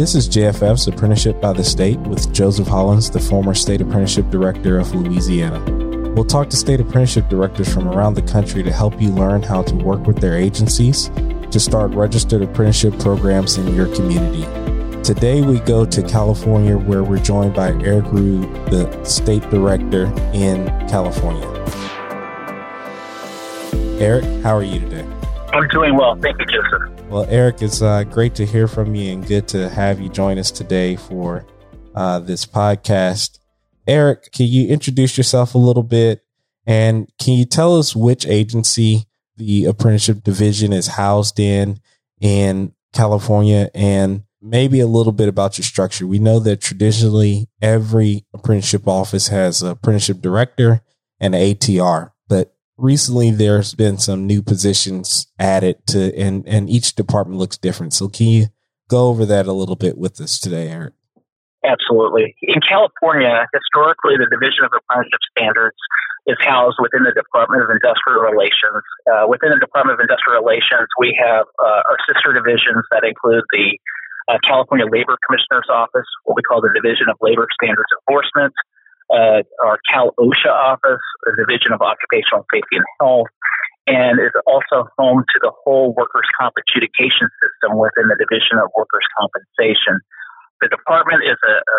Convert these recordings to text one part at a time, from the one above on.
This is JFF's Apprenticeship by the State with Joseph Hollins, the former State Apprenticeship Director of Louisiana. We'll talk to state apprenticeship directors from around the country to help you learn how to work with their agencies to start registered apprenticeship programs in your community. Today we go to California where we're joined by Eric Rood, the state director in California. Eric, how are you today? I'm doing well. Thank you, Joseph. Well, Eric, it's uh, great to hear from you and good to have you join us today for uh, this podcast. Eric, can you introduce yourself a little bit and can you tell us which agency the apprenticeship division is housed in in California and maybe a little bit about your structure? We know that traditionally every apprenticeship office has an apprenticeship director and an ATR, but recently there's been some new positions added to and and each department looks different. So can you go over that a little bit with us today eric? Absolutely. In california historically the division of apprenticeship standards is housed within the department of industrial relations. Uh, within the department of industrial relations we have uh, our sister divisions that include the uh, california labor commissioner's office what we call the division of labor standards enforcement uh, our Cal OSHA office, the Division of Occupational Safety and Health, and is also home to the whole workers' comp adjudication system within the Division of Workers' Compensation. The department is a, a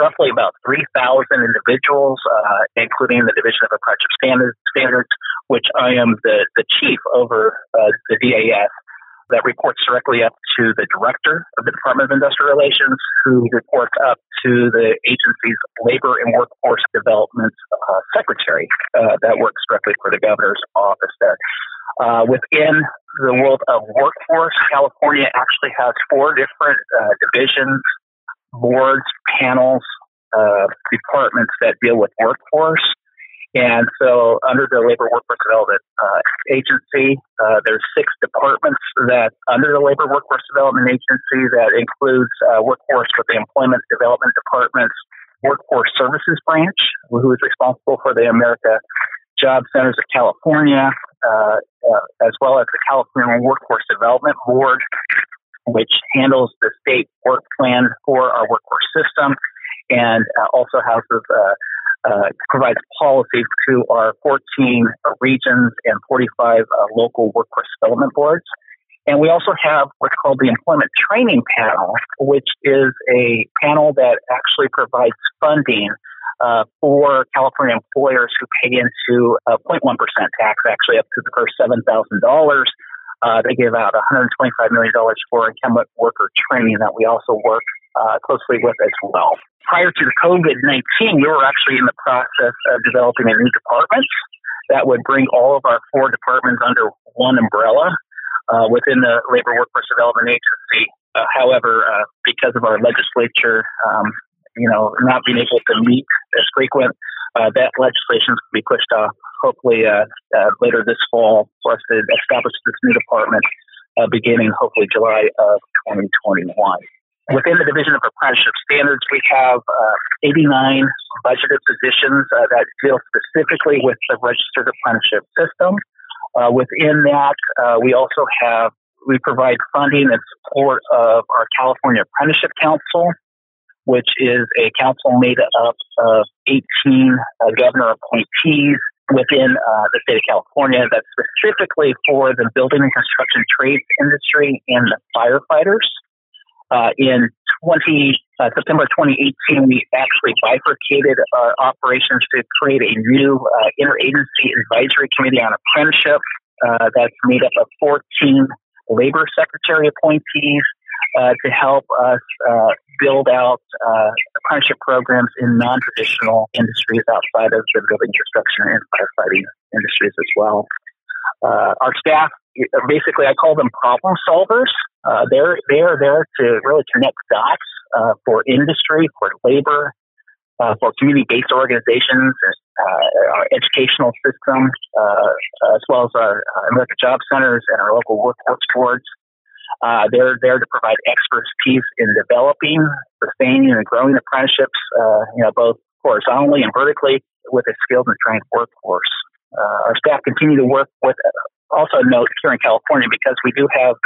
roughly about 3,000 individuals, uh, including the Division of Apprenticeship Standards, standards which I am the, the chief over uh, the DAS that reports directly up to the director of the Department of Industrial Relations, who reports up to the agency's labor and workforce development uh, secretary uh, that works directly for the governor's office there. Uh, within the world of workforce, California actually has four different uh, divisions, boards, panels, uh, departments that deal with workforce. And so, under the Labor Workforce Development uh, Agency, uh, there's six departments that under the Labor Workforce Development Agency that includes uh, workforce with the Employment Development Department's Workforce Services Branch, who is responsible for the America Job Centers of California, uh, uh, as well as the California Workforce Development Board, which handles the state work plan for our workforce system, and uh, also houses uh, provides policies to our 14 regions and 45 uh, local workforce development boards. And we also have what's called the Employment Training Panel, which is a panel that actually provides funding uh, for California employers who pay into a 0.1% tax, actually up to the first $7,000. Uh, they give out $125 million for incumbent worker training that we also work uh, closely with as well prior to COVID 19, we were actually in the process of developing a new department that would bring all of our four departments under one umbrella uh, within the Labor Workforce Development Agency. Uh, however, uh, because of our legislature, um, you know, not being able to meet as frequent, uh, that legislation is going to be pushed off hopefully uh, uh, later this fall for us to establish this new department beginning hopefully July of 2021. Within the Division of Apprenticeship Standards, we have uh, 89 budgeted positions uh, that deal specifically with the registered apprenticeship system. Uh, within that, uh, we also have we provide funding and support of our California Apprenticeship Council, which is a council made up of 18 uh, governor appointees within uh, the state of California that's specifically for the building and construction trades industry and the firefighters. Uh, in 20, uh, September 2018, we actually bifurcated our operations to create a new uh, interagency advisory committee on apprenticeship uh, that's made up of 14 labor secretary appointees uh, to help us uh, build out apprenticeship programs in non-traditional industries outside of the building construction and firefighting industries as well. our staff basically I call them problem solvers. Uh, they're they are there to really connect dots uh, for industry, for labor, uh, for community-based organizations, uh, our educational system, uh, as well as our American Job Centers and our local workforce boards. they're there to provide expertise in developing, sustaining, and growing apprenticeships, you know, both horizontally and vertically, with a skilled and trained workforce. our staff continue to work with also note here in California because we do have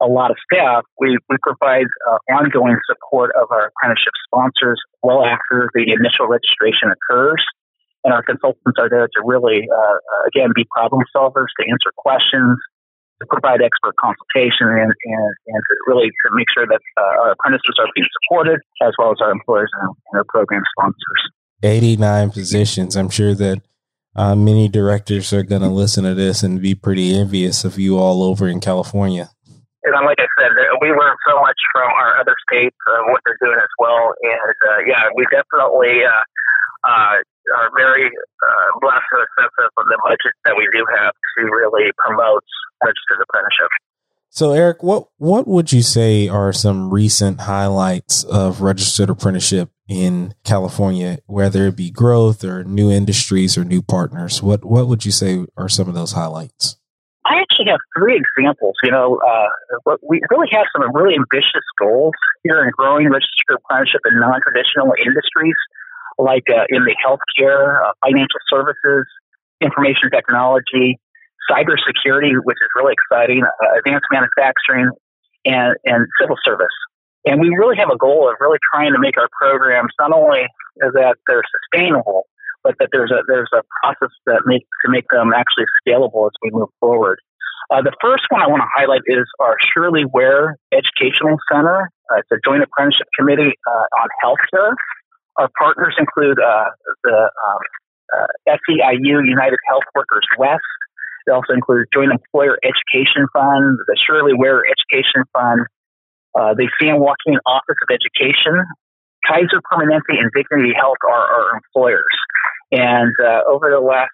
a lot of staff, we, we provide uh, ongoing support of our apprenticeship sponsors well after the initial registration occurs. And our consultants are there to really, uh, again, be problem solvers, to answer questions, to provide expert consultation, and, and, and to really to make sure that uh, our apprentices are being supported, as well as our employers and, our program sponsors. 89 positions. I'm sure that uh, many directors are going to listen to this and be pretty envious of you all over in California and like I said, we learn so much from our other states of what they're doing as well. And uh, yeah, we definitely uh, uh, are very uh, blessed the sense of the budget that we do have to really promote registered apprenticeship. So, Eric, what what would you say are some recent highlights of registered apprenticeship in California, whether it be growth or new industries or new partners? What what would you say are some of those highlights? I actually have three examples. You know, uh, we really have some really ambitious goals here in growing registered apprenticeship in non-traditional industries, like uh, in the healthcare, uh, financial services, information technology, cybersecurity, which is really exciting, uh, advanced manufacturing, and, and civil service. And we really have a goal of really trying to make our programs not only that they're sustainable, but that there's a there's a process that make to make them actually scalable as we move forward. Uh, the first one I want to highlight is our Shirley Ware Educational Center. Uh, it's a joint apprenticeship committee uh, on healthcare. Our partners include uh, the um, uh, SEIU United Health Workers West. It also includes Joint Employer Education Fund, the Shirley Ware Education Fund, uh, the San Joaquin Office of Education, Kaiser Permanente, and Dignity Health are our employers. And uh, over the last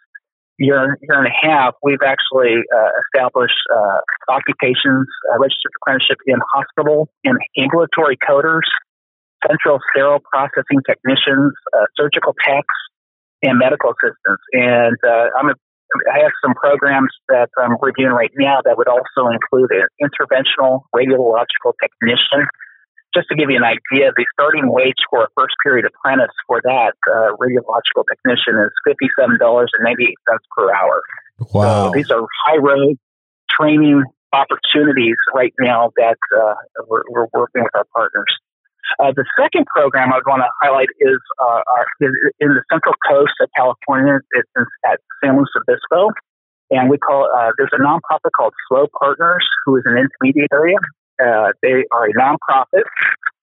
year, year and a half, we've actually uh, established uh, occupations, uh, registered apprenticeship in hospital, and ambulatory coders, central sterile processing technicians, uh, surgical techs, and medical assistants. And uh, I'm a, I have some programs that I'm reviewing right now that would also include an interventional radiological technician just to give you an idea, the starting wage for a first period apprentice for that uh, radiological technician is $57.98 per hour. Wow. So these are high road training opportunities right now that uh, we're, we're, working with our partners. Uh, the second program I would want to highlight is uh, our, in the central coast of California. It's at San Luis Obispo. And we call uh, there's a nonprofit called SLO Partners, who is an intermediary uh, they are a nonprofit,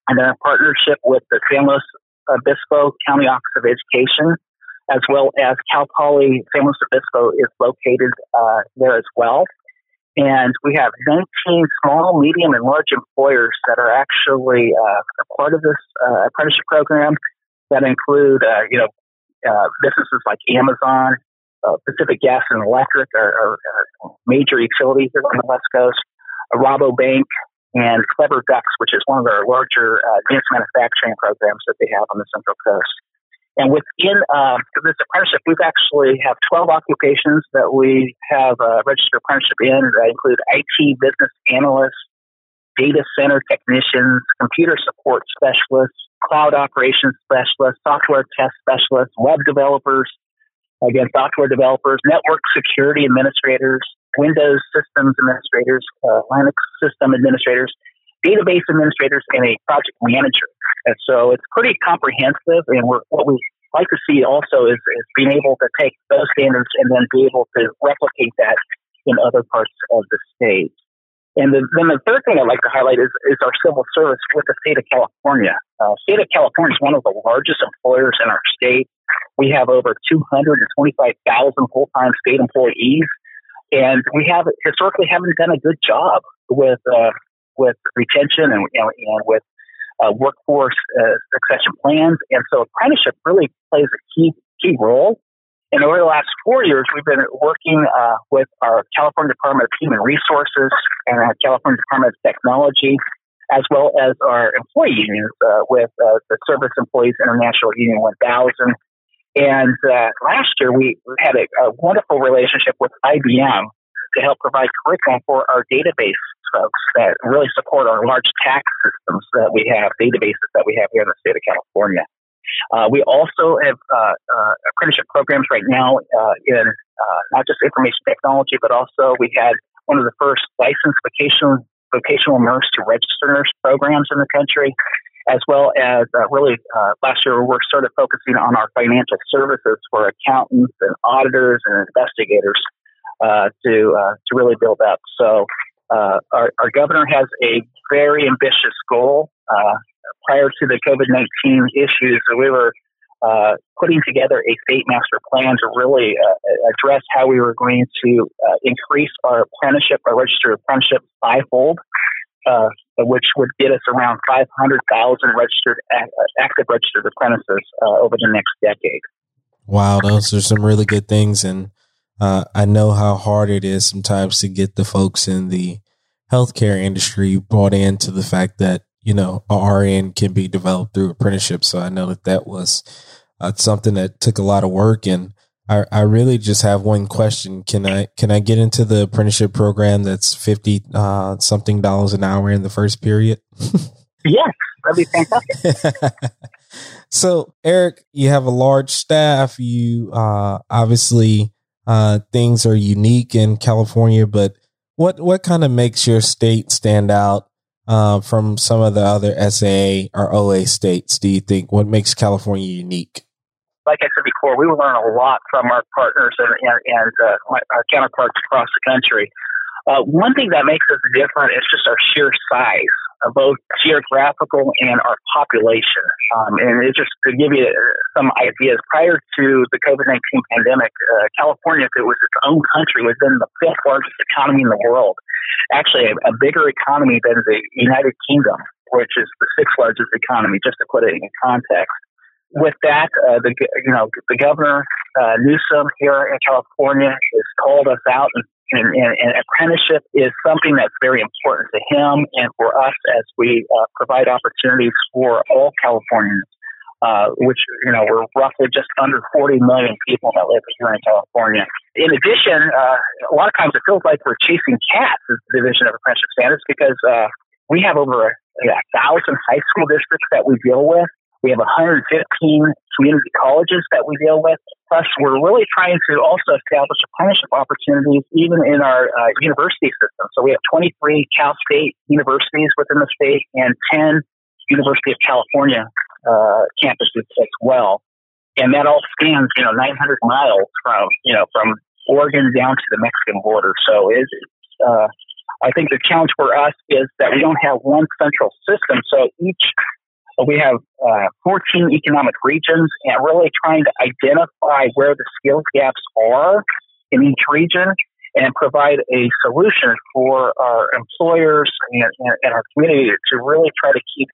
and they're in partnership with the San Luis Obispo County Office of Education, as well as Cal Poly San Luis Obispo is located uh, there as well. And we have 19 small, medium, and large employers that are actually uh, a part of this uh, apprenticeship program that include, uh, you know, uh, businesses like Amazon, uh, Pacific Gas and Electric are, major utilities on the West Coast, Rabobank, and Clever Ducks, which is one of our larger uh, advanced manufacturing programs that they have on the Central Coast. And within uh, this apprenticeship, we've actually have 12 occupations that we have a registered apprenticeship in that include IT business analysts, data center technicians, computer support specialists, cloud operations specialists, software test specialists, web developers, again, software developers, network security administrators, Windows systems administrators, uh, Linux system administrators, database administrators, and a project manager. And so it's pretty comprehensive. And what we like to see also is, is being able to take those standards and then be able to replicate that in other parts of the state. And the, then the third thing I'd like to highlight is, is our civil service with the state of California. Uh, state of California is one of the largest employers in our state. We have over 225,000 full-time state employees. And we have historically haven't done a good job with uh, with retention and, and, and with uh, workforce uh, succession plans. And so apprenticeship really plays a key key role. And over the last four years, we've been working uh, with our California Department of Human Resources and our California Department of Technology, as well as our employee unions uh, with uh, the Service Employees International Union 1000 and uh, last year, we had a, a, wonderful relationship with IBM to help provide curriculum for our database folks that really support our large tax systems that we have, databases that we have here in the state of California. Uh, we also have uh, uh apprenticeship programs right now uh, in not just information technology, but also we had one of the first license vacation vocational nurse to registered nurse programs in the country, as well as uh, really uh, last year we're sort of focusing on our financial services for accountants and auditors and investigators uh, to uh, to really build up. So uh, our, our, governor has a very ambitious goal. Uh, prior to the COVID nineteen issues, we were putting together a state master plan to really address how we were going to increase our apprenticeship, our registered apprenticeship fivefold uh, which would get us around 500,000 registered active registered apprentices uh, over the next decade. Wow, those are some really good things, and uh, I know how hard it is sometimes to get the folks in the healthcare industry brought into the fact that you know a RN can be developed through apprenticeship. So I know that that was uh, something that took a lot of work and I, I really just have one question. Can I can I get into the apprenticeship program that's fifty uh, something dollars an hour in the first period? yes, that'd be fantastic. so, Eric, you have a large staff. You uh, obviously uh, things are unique in California, but what what kind of makes your state stand out uh, from some of the other SAA or OA states? Do you think what makes California unique? Like I said before, we learn a lot from our partners and, and, and uh, our counterparts across the country. Uh, one thing that makes us different is just our sheer size, uh, both geographical and our population. Um, and it just to give you some ideas, prior to the COVID 19 pandemic, uh, California, if it was its own country, was then the fifth largest economy in the world. Actually, a, a bigger economy than the United Kingdom, which is the sixth largest economy, just to put it in context with that, uh, the you know the governor uh, Newsom here in California has called us out, and, and, and, apprenticeship is something that's very important to him and for us as we uh, provide opportunities for all Californians. Uh, which you know we're roughly just under 40 million people that live here in California. In addition, uh, a lot of times it feels like we're chasing cats as the Division of Apprenticeship Standards because uh, we have over a, a thousand high school districts that we deal with we have 115 community colleges that we deal with. Plus, we're really trying to also establish apprenticeship opportunities even in our uh, university system. So we have 23 Cal State universities within the state and 10 University of California uh, campuses as well. And that all spans, you know, 900 miles from, you know, from Oregon down to the Mexican border. So it's, uh, I think the challenge for us is that we don't have one central system. So each we have uh, 14 economic regions and really trying to identify where the skills gaps are in each region and provide a solution for our employers and, and, our community to really try to keep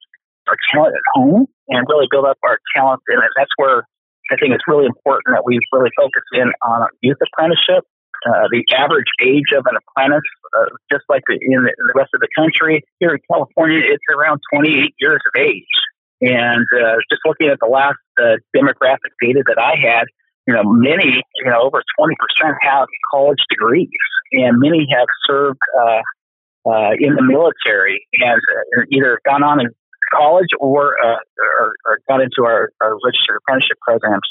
our talent at home and really build up our talent. And that's where I think it's really important that we really focus in on youth apprenticeship. Uh, the average age of an apprentice, uh, just like the, in, the, in the rest of the country, here in California, it's around 28 years of age. And uh, just looking at the last uh, demographic data that I had, you know, many, you know, over 20% have college degrees, and many have served uh, uh, in the military and uh, either gone on in college or, uh, or, or got into our, our registered apprenticeship programs.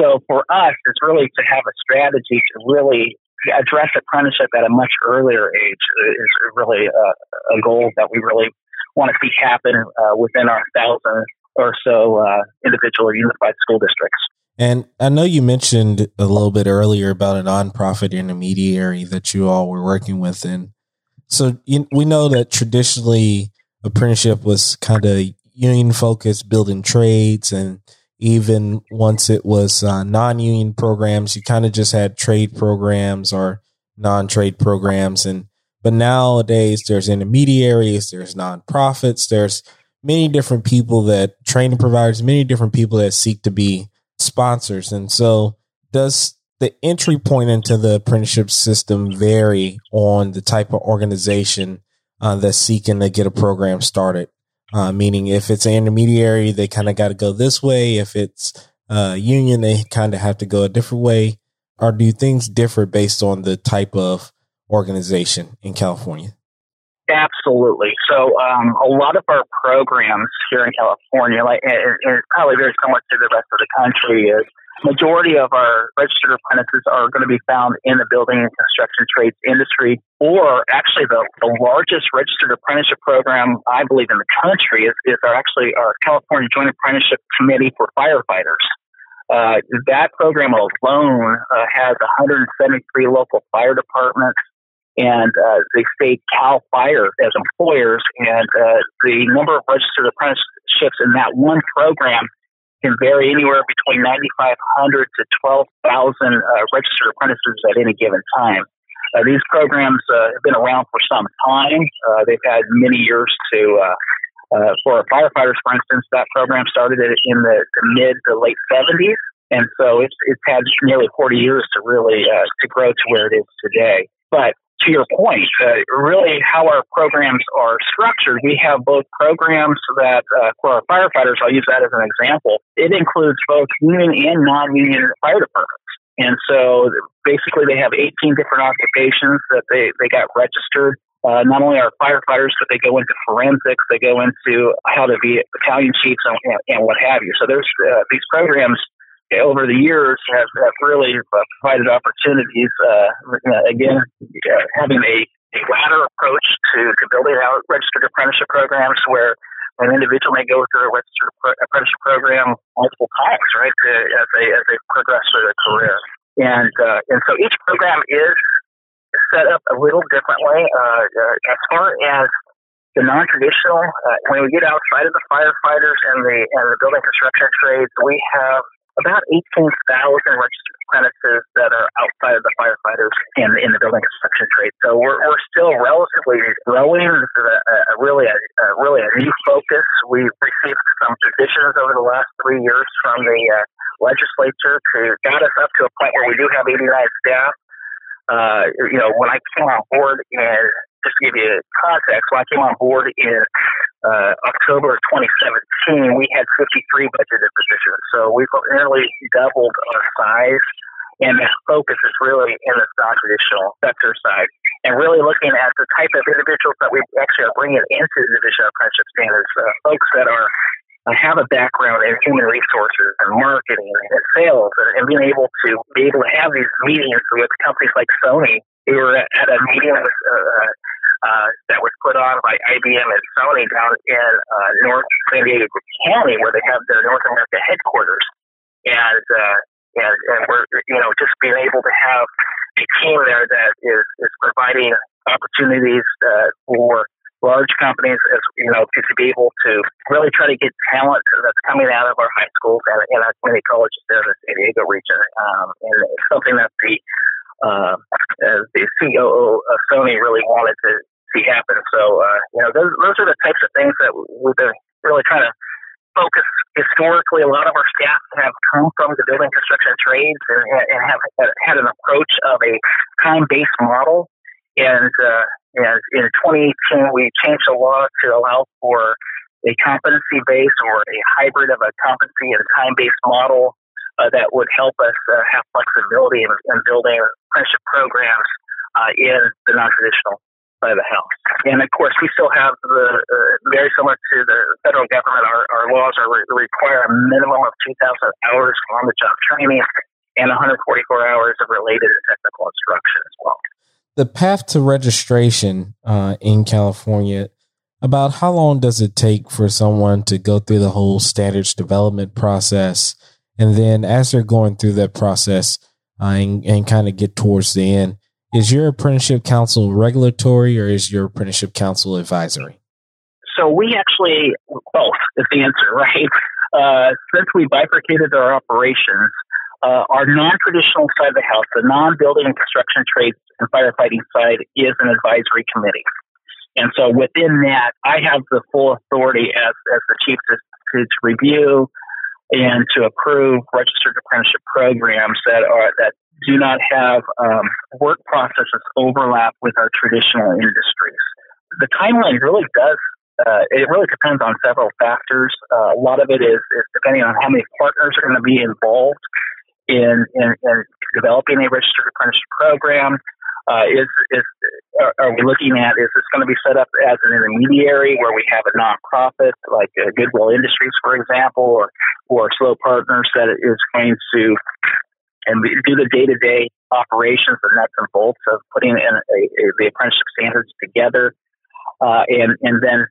So for us, it's really to have a strategy to really address apprenticeship at a much earlier age is really a, a goal that we really want to see happen uh, within our thousand or so uh, individual or unified school districts. And I know you mentioned a little bit earlier about a nonprofit intermediary that you all were working with. And so you, we know that traditionally apprenticeship was kind of union focused, building trades. And even once it was uh, non union programs, you kind of just had trade programs or non trade programs. And but nowadays, there's intermediaries, there's nonprofits, there's many different people that training providers, many different people that seek to be sponsors. And so, does the entry point into the apprenticeship system vary on the type of organization uh, that's seeking to get a program started? Uh, meaning, if it's an intermediary, they kind of got to go this way. If it's a union, they kind of have to go a different way. Or do things differ based on the type of organization in California? Absolutely. So, um, a lot of our programs here in California, like, and, probably very similar to the rest of the country, is majority of our registered apprentices are going to be found in the building and construction trades industry, or actually the, the largest registered apprenticeship program I believe in the country is, is our actually our California Joint Apprenticeship Committee for Firefighters. Uh, that program alone uh, has 173 local fire departments and uh, they state Cal Fire as employers, and uh, the number of registered apprenticeships in that one program can vary anywhere between 9,500 to 12,000 uh, registered apprentices at any given time. Uh, these programs uh, have been around for some time. Uh, they've had many years to, for firefighters, for instance, that program started in the, the mid to late 70s. And so it's, it's had nearly 40 years to really to grow to where it is today. But to your point, uh, really how our programs are structured, we have both programs that, uh, for our firefighters, I'll use that as an example, it includes both union and non union fire departments. And so basically, they have 18 different occupations that they, they got registered. Uh, not only are firefighters, but they go into forensics, they go into how to be battalion chiefs and, and what have you. So there's uh, these programs over the years have, have really provided opportunities. Uh, again, uh, having a, a ladder approach to, to building out registered apprenticeship programs where an individual may go through a registered apprenticeship program multiple times, right, to, as they as they progress through their career. And uh, and so each program is set up a little differently. Uh, uh, as far as the non-traditional, uh, when we get outside of the firefighters and the and the building construction trades, we have about 18,000 registered apprentices that are outside of the firefighters in, in the building construction trade. So we're, we're still relatively growing. This is a, a really a, a, really a new focus. We received some petitions over the last three years from the uh, legislature to got us up to a point where we do have 89 staff. Uh, you know, when I came on board in just to give you context, when I came on board in uh, October of 2017, we had 53 budgeted positions. So we've nearly doubled our size. And the focus is really in the non-traditional sector side, and really looking at the type of individuals that we actually are bringing into the Division of Apprenticeship Standards, uh, folks that are uh, have a background in human resources and marketing and sales, and, and being able to be able to have these meetings with companies like Sony. We were at a meeting with uh, uh, that was put on by IBM and Sony down in uh, North San Diego County, where they have their North America headquarters. And uh, and and we're you know just being able to have a team there that is is providing opportunities uh, for large companies as you know to, to be able to really try to get talent that's coming out of our high schools and, and our community colleges there in the San Diego region. Um, and it's something that the uh, the COO of Sony really wanted to see happen. So, uh, you know, those, those are the types of things that we've been really trying to focus. Historically, a lot of our staff have come from the building construction trades and, and have had an approach of a time-based model. And, uh, and in 2018, we changed the law to allow for a competency based or a hybrid of a competency and time-based model uh, that would help us uh, have flexibility in, in building apprenticeship programs uh, in the non-traditional of the house. And of course, we still have the uh, very similar to the federal government. Our, our laws are re- require a minimum of 2,000 hours on the job training and 144 hours of related technical instruction as well. The path to registration uh, in California. About how long does it take for someone to go through the whole standards development process? And then, as they're going through that process uh, and, and kind of get towards the end, is your apprenticeship council regulatory or is your apprenticeship council advisory? So we actually both is the answer, right? Uh, since we bifurcated our operations, uh, our non-traditional side of the house, the non-building and construction trades and firefighting side, is an advisory committee. And so within that, I have the full authority as, as the chief to, to, to review and to approve registered apprenticeship programs that are that do not have um, work processes overlap with our traditional industries. The timeline really does, uh, it really depends on several factors. Uh, a lot of it is, is, depending on how many partners are going to be involved in, in, in developing a registered apprenticeship program. Uh, is is are we looking at? Is this going to be set up as an intermediary where we have a nonprofit like uh, Goodwill Industries, for example, or or SLO Partners that is going to and do the day to day operations, the nuts and bolts of putting in a, a, the apprenticeship standards together, uh, and and then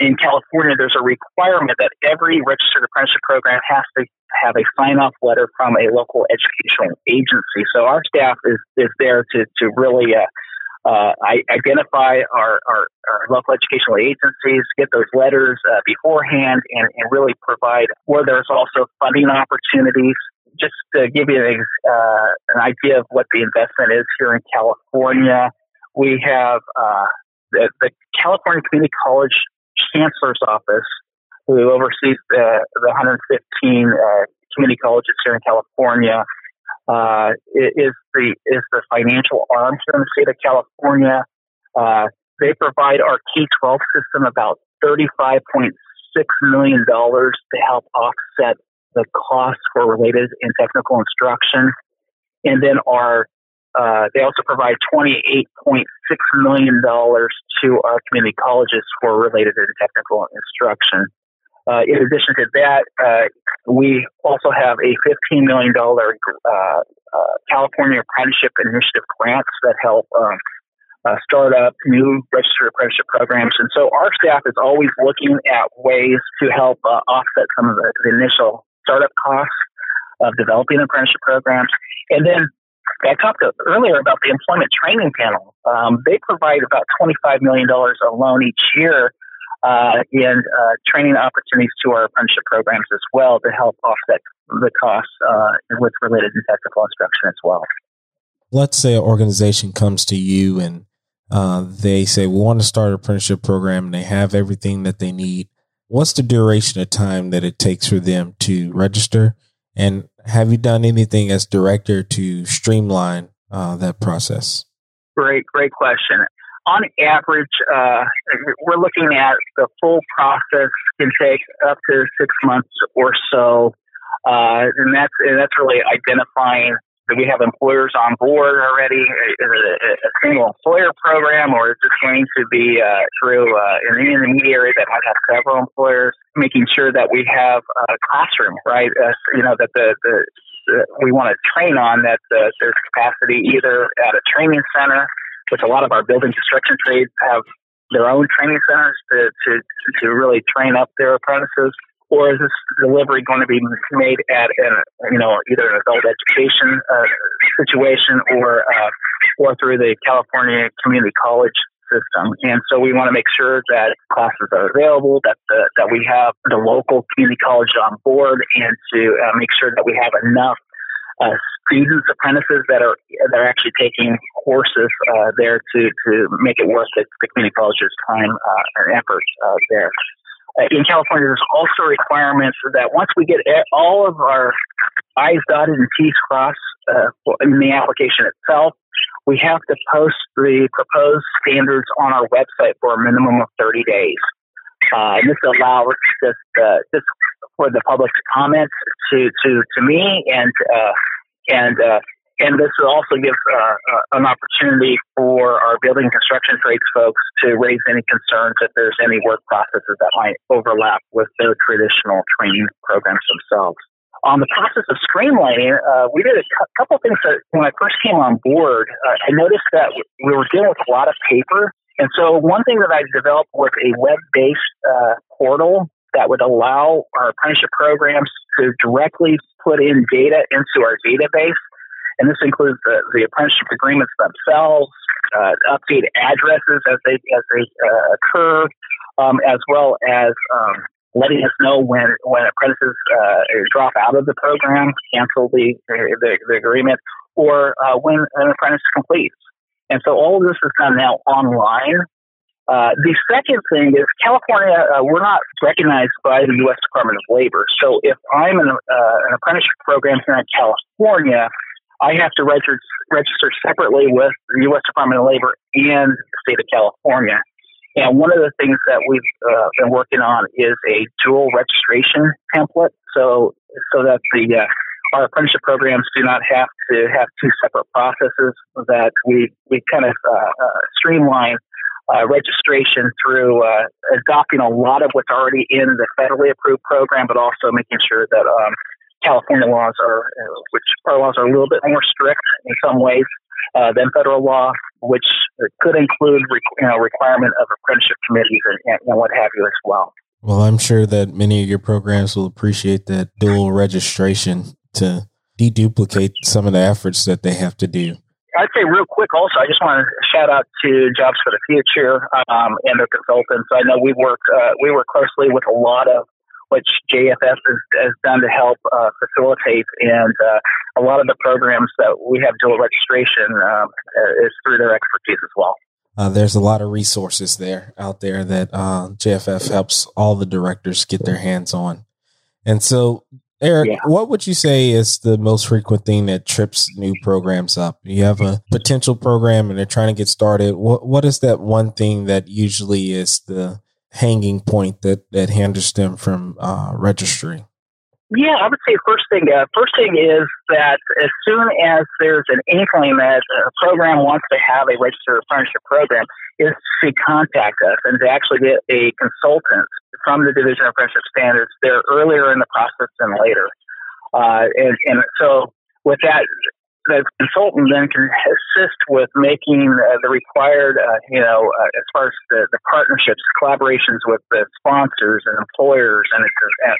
in California, there's a requirement that every registered apprenticeship program has to have a sign off letter from a local educational agency. So our staff is, is there to, to really uh, uh, identify our, our, our, local educational agencies, get those letters uh, beforehand, and, and, really provide where there's also funding opportunities. Just to give you an, uh, an idea of what the investment is here in California, we have uh, the, the California Community College chancellor's office, who oversees the, the 115 uh, community colleges here in California, uh, is the is the financial arm here in the state of California. Uh, they provide our K-12 system about 35.6 million dollars to help offset the costs for related and technical instruction, and then our uh, they also provide $28.6 million to our community colleges for related and technical instruction. Uh, in addition to that, uh, we also have a $15 million uh, uh, California Apprenticeship Initiative grants that help um, start up new registered apprenticeship programs. And so our staff is always looking at ways to help offset some of the, the initial startup costs of developing apprenticeship programs. And then I talked earlier about the employment training panel. Um, they provide about $25 million alone each year uh, in uh, training opportunities to our apprenticeship programs as well to help offset the costs uh, with related and technical instruction as well. Let's say an organization comes to you and uh, they say, We want to start an apprenticeship program and they have everything that they need. What's the duration of time that it takes for them to register? And have you done anything as director to streamline uh, that process? Great, great question. On average, uh, we're looking at the full process can take up to six months or so, uh, and that's and that's really identifying do we have employers on board already? Is it a, a single employer program, or is this going to be uh, through uh, an intermediary that might have several employers? Making sure that we have a classroom, right? Uh, you know that the, the, we want to train on that uh, there's capacity either at a training center, which a lot of our building construction trades have their own training centers to to to really train up their apprentices or is this delivery going to be made at an, you know either an adult education uh, situation or uh, or through the California Community College system? And so we want to make sure that classes are available, that the, that we have the local community college on board, and to uh, make sure that we have enough. Uh, students, apprentices that are that are actually taking courses uh, there to to make it worth it, the community college's time uh, and effort there. Uh, in California, there's also requirements that once we get all of our I's dotted and T's crossed uh, in the application itself, we have to post the proposed standards on our website for a minimum of 30 days. Uh, and this allows just, uh, just for the public to comment to, to, to me and, uh, and uh, and this will also gives uh, uh, an opportunity for our building construction trades folks to raise any concerns if there's any work processes that might overlap with their traditional training programs themselves. On the process of streamlining, uh, we did a cu- couple things that when I first came on board, uh, I noticed that we were dealing with a lot of paper. And so one thing that I developed was a web-based uh, portal that would allow our apprenticeship programs to directly put in data into our database and this includes the, the apprenticeship agreements themselves, uh, update addresses as they as they uh, occur, um, as well as um, letting us know when when apprentices uh, drop out of the program, cancel the the, the agreement, or uh, when an apprentice completes. And so all of this is done now online. Uh, the second thing is California, uh, we're not recognized by the U.S. Department of Labor. So if I'm uh, an apprenticeship program here in California, I have to register, register separately with the U.S. Department of Labor and the state of California. And one of the things that we've uh, been working on is a dual registration template, so so that the uh, our apprenticeship programs do not have to have two separate processes. That we we kind of uh, uh, streamline uh, registration through uh, adopting a lot of what's already in the federally approved program, but also making sure that um, California laws are, uh, which our laws are a little bit more strict in some ways uh, than federal law, which could include you know requirement of apprenticeship committees and, and what have you as well. Well, I'm sure that many of your programs will appreciate that dual registration to deduplicate some of the efforts that they have to do. I'd say real quick also, I just want to shout out to Jobs for the Future um, and their consultants. I know we work uh, we work closely with a lot of which JFF has, has done to help uh, facilitate, and uh, a lot of the programs that we have dual registration um, is through their expertise as well. Uh, there's a lot of resources there out there that uh, JFF helps all the directors get their hands on. And so, Eric, yeah. what would you say is the most frequent thing that trips new programs up? You have a potential program and they're trying to get started. What what is that one thing that usually is the hanging point that that hinders them from uh, registering? Yeah, I would say first thing. Uh, first thing is that as soon as there's an inkling that a program wants to have a registered apprenticeship program, is to contact us and to actually get a consultant from the Division of Apprenticeship Standards there earlier in the process than later. Uh, and, and so with that, the consultant then can assist with making uh, the required, uh, you know, uh, as far as the, the, partnerships, collaborations with the sponsors and employers and,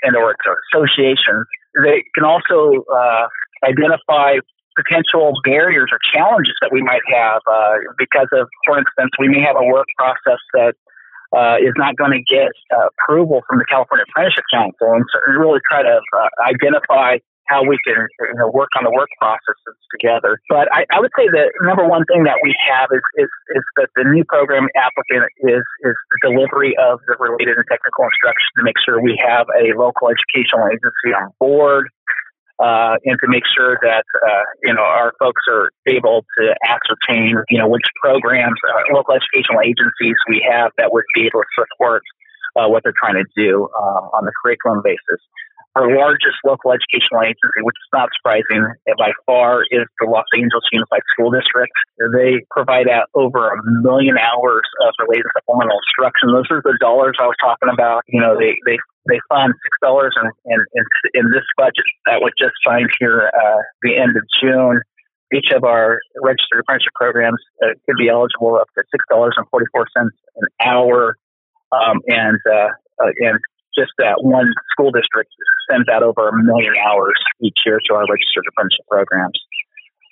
and or associations. They can also uh, identify potential barriers or challenges that we might have uh, because of, for instance, we may have a work process that uh, is not going to get uh, approval from the California Apprenticeship Council, and so really try to uh, identify how we can you know, work on the work processes together. But I, I would say the number one thing that we have is, is, is that the new program applicant is, is the delivery of the related and technical instruction to make sure we have a local educational agency on board. Uh, and to make sure that uh, you know our folks are able to ascertain you know which programs, uh, local educational agencies we have that would be able to support uh, what they're trying to do uh, on the curriculum basis. Our largest local educational agency, which is not surprising by far, is the Los Angeles Unified School District. They provide out over a million hours of related supplemental instruction. Those are the dollars I was talking about. You know, they they they fund six dollars in, in, in this budget that was just signed here uh, the end of June. Each of our registered apprenticeship programs uh, could be eligible up to six dollars and forty four cents an hour, um, and uh, uh, and just that one school district sends out over a million hours each year to our registered apprenticeship programs.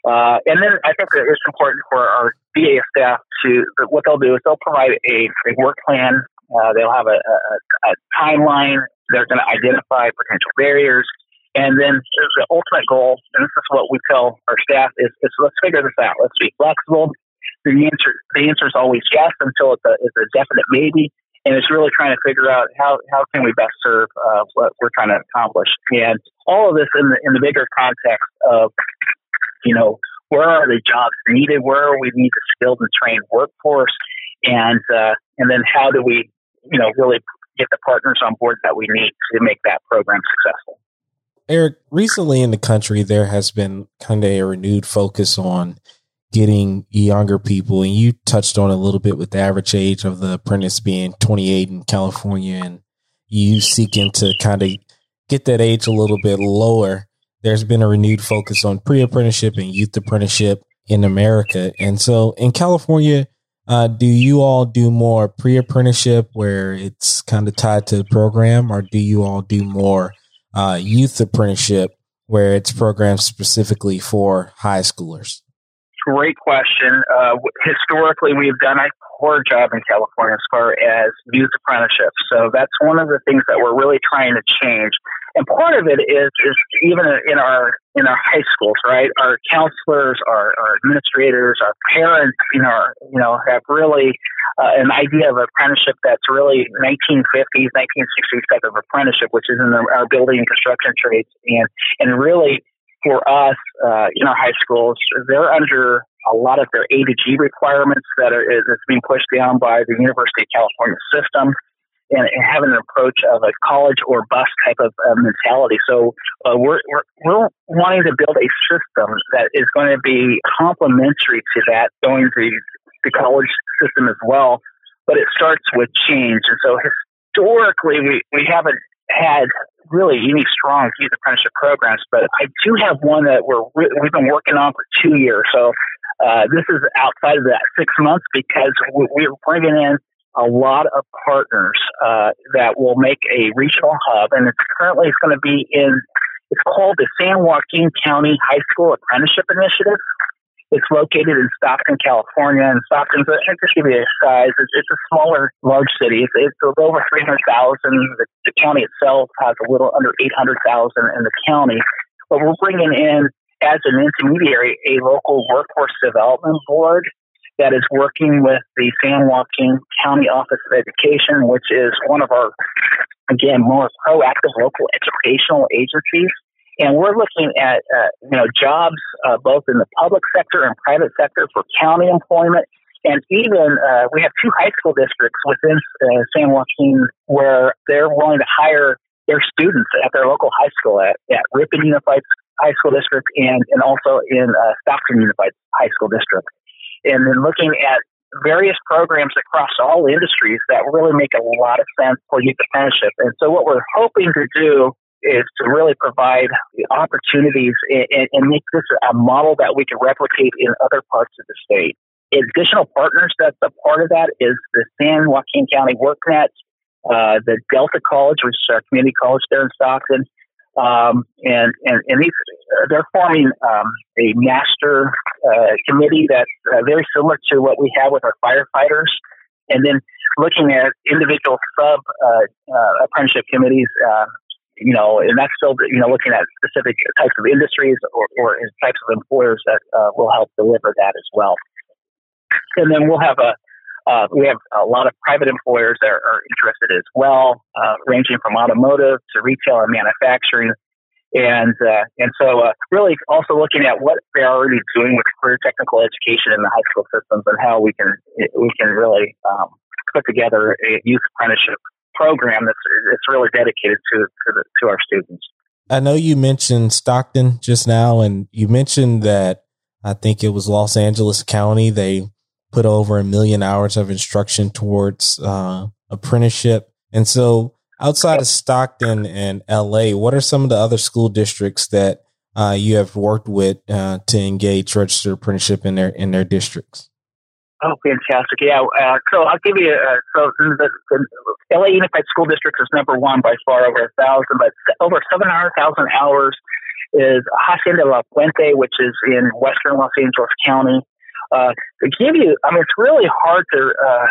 Uh, and then I think that it's important for our BA staff to, what they'll do is they'll provide a, a work plan. Uh, they'll have a, a, a timeline. They're going to identify potential barriers. And then the ultimate goal, and this is what we tell our staff, is, is let's figure this out. Let's be flexible. The answer, the answer is always yes until it's a, it's a definite maybe and it's really trying to figure out how, how can we best serve uh, what we're trying to accomplish. And all of this in the, in the bigger context of, you know, where are the jobs needed? Where we need the skilled and trained workforce? And, uh, and then how do we, you know, really get the partners on board that we need to make that program successful? Eric, recently in the country, there has been kind of a renewed focus on getting younger people, and you touched on a little bit with the average age of the apprentice being 28 in California, and you seeking to kind of get that age a little bit lower. There's been a renewed focus on pre apprenticeship and youth apprenticeship in America. And so in California, uh, do you all do more pre apprenticeship where it's kind of tied to the program, or do you all do more uh, youth apprenticeship where it's programmed specifically for high schoolers? Great question. Uh, historically, we've done a poor job in California as far as youth apprenticeships. So that's one of the things that we're really trying to change. And part of it is is even in our in our high schools, right? Our counselors, our, our administrators, our parents, you know, are, you know, have really uh, an idea of apprenticeship that's really 1950s, 1960s type of apprenticeship, which is in the, our building and construction trades, and and really for us uh, in our high schools, they're under a lot of their A to G requirements that are that's being pushed down by the University of California system. and, and having an approach of a college or bus type of uh, mentality. So uh, we're, we're, we're wanting to build a system that is going to be complementary to that going to the college system as well. But it starts with change. And so historically, we, we haven't had really any strong youth apprenticeship programs, but I do have one that we're, we've been working on for two years. So uh, this is outside of that six months because we're bringing in a lot of partners uh, that will make a regional hub, and it's currently it's going to be in. It's called the San Joaquin County High School Apprenticeship Initiative. It's located in Stockton, California, and Stockton's just give you a size. It's, it's a smaller, large city. It's, it's over 300,000. The, the county itself has a little under 800,000 in the county. But we're bringing in, as an intermediary, a local workforce development board that is working with the San Joaquin County Office of Education, which is one of our, again, more proactive local educational agencies. And we're looking at, uh, you know, jobs uh, both in the public sector and private sector for county employment. And even uh, we have two high school districts within uh, San Joaquin where they're willing to hire their students at their local high school at, at Ripon Unified High School District and, and also in uh, Stockton Unified High School District and then looking at various programs across all industries that really make a lot of sense for youth apprenticeship. And so what we're hoping to do is to really provide opportunities and, and, make this a model that we can replicate in other parts of the state. Additional partners that's a part of that is the San Joaquin County WorkNet, uh, the Delta College, which is our community college there in Stockton, um, and, and, and these, they're forming um, a master uh, committee that's uh, very similar to what we have with our firefighters. And then looking at individual sub uh, uh, apprenticeship committees, uh, you know, and that's still, you know, looking at specific types of industries or, or types of employers that will help deliver that as well. And then we'll have a, uh, we have a lot of private employers that are, are interested as well, uh, ranging from automotive to retail and manufacturing. And uh, and so uh, really also looking at what they're already doing with career technical education in the high school systems and how we can we can really um, put together a youth apprenticeship program that's it's really dedicated to to, the, to our students. I know you mentioned Stockton just now, and you mentioned that I think it was Los Angeles County. They put over a million hours of instruction towards uh, apprenticeship. And so, outside of Stockton and LA, what are some of the other school districts that uh, you have worked with uh, to engage registered apprenticeship in their in their districts? Oh, fantastic! Yeah, uh, so I'll give you. Uh, so the, the, LA Unified School District is number one by far, over a thousand, but over seven hundred thousand hours is Hacienda La Puente, which is in western Los Angeles County. Uh, to give you, I mean, it's really hard to uh,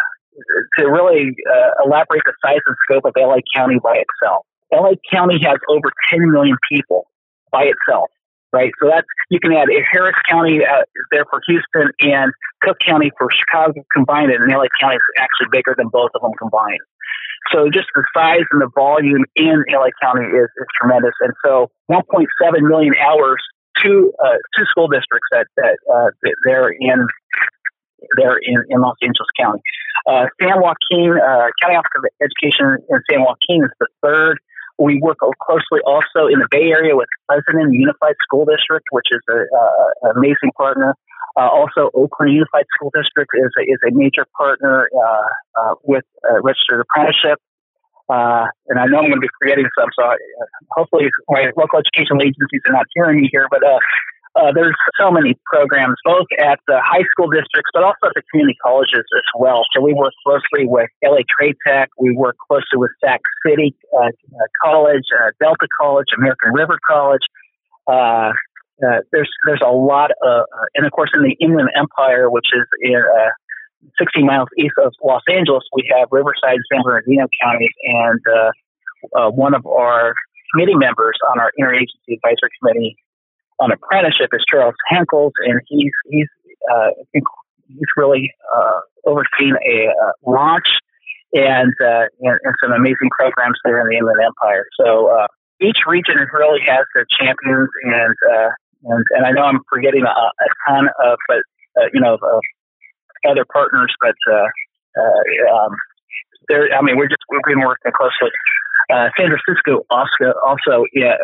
to really uh, elaborate the size and scope of LA County by itself. LA County has over 10 million people by itself, right? So that's you can add Harris County uh, there for Houston and Cook County for Chicago combined, and LA County is actually bigger than both of them combined. So just the size and the volume in LA County is, is tremendous. And so 1.7 million hours to uh, two school districts that that uh, they're in they're in, in Los Angeles County. Uh, San Joaquin uh, County Office of Education in San Joaquin is the third. We work closely also in the Bay Area with Pleasanton Unified School District, which is a, an amazing partner. Uh, also, Oakland Unified School District is a, is a major partner uh, uh, with uh, registered apprenticeship. Uh, and I know I'm going to be forgetting some, so I, hopefully my local educational agencies are not hearing me here. But uh, there's so many programs, both at the high school districts, but also at the community colleges as well. So we work closely with LA Trade Tech. We work closely with Sac City uh, uh, College, uh, Delta College, American River College. Uh, uh, there's there's a lot of, and of course in the Inland Empire, which is in 60 miles east of Los Angeles, we have Riverside, San Bernardino counties, and one of our committee members on our interagency advisory committee on apprenticeship is Charles Henkels, and he's he's uh, he's really uh, overseen a uh, launch and, uh, and, and some amazing programs there in the Inland Empire. So each region really has their champions, and and and I know I'm forgetting a, a ton of, but you know, other partners, but uh, uh, um, there, I mean, we're just we've been working closely. Uh, San Francisco also also yeah,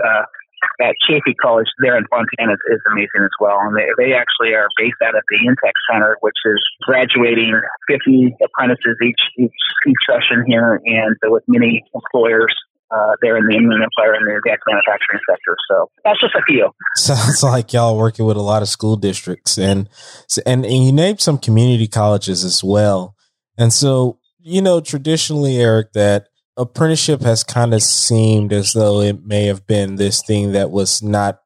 uh, at Chaffey College there in Fontana is, amazing as well. And they, they actually are based out of the Intech Center, which is graduating 50 apprentices each, each, each session here and with many employers uh, there in the Inland Empire and the manufacturing sector. So that's just a few. Sounds like y'all working with a lot of school districts and, and, and you named some community colleges as well. And so, you know, traditionally, Eric, that apprenticeship has kind of seemed as though it may have been this thing that was not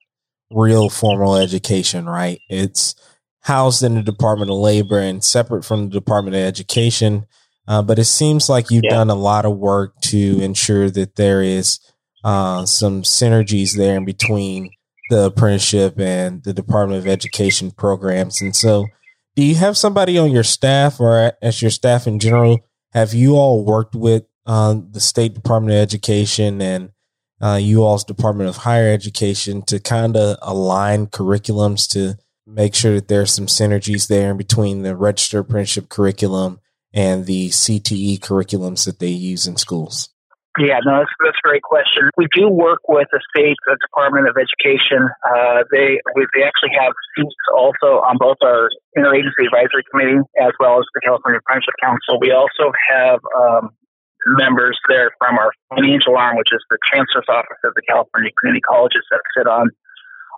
real formal education, right? It's housed in the Department of Labor and separate from the Department of Education. Uh, but it seems like you've yeah. done a lot of work to ensure that there is uh, some synergies there in between the apprenticeship and the Department of Education programs. And so, do you have somebody on your staff or as your staff in general? Have you all worked with uh, the State Department of Education and uh, you all's Department of Higher Education to kind of align curriculums to make sure that there's some synergies there in between the registered apprenticeship curriculum and the CTE curriculums that they use in schools? Yeah, no, that's, that's a great question. We do work with the state the Department of Education. Uh, they we, they actually have seats also on both our interagency advisory committee as well as the California Apprenticeship Council. We also have um, members there from our financial arm, which is the Chancellor's Office of the California Community Colleges that sit on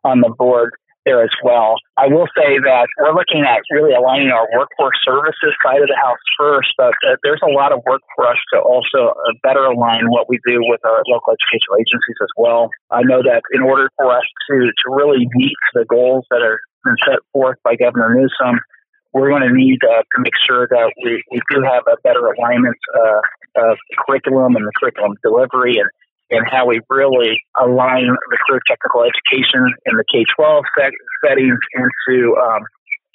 on the board there as well. I will say that we're looking at really aligning our workforce services side of the house first, but uh, there's a lot of work for us to also uh, better align what we do with our local educational agencies as well. I know that in order for us to, to really meet the goals that are been set forth by Governor Newsom, we're going to need uh, to make sure that we, we do have a better alignment uh, of the curriculum and the curriculum delivery and, and how we really align the career technical education in the K 12 set, settings into um,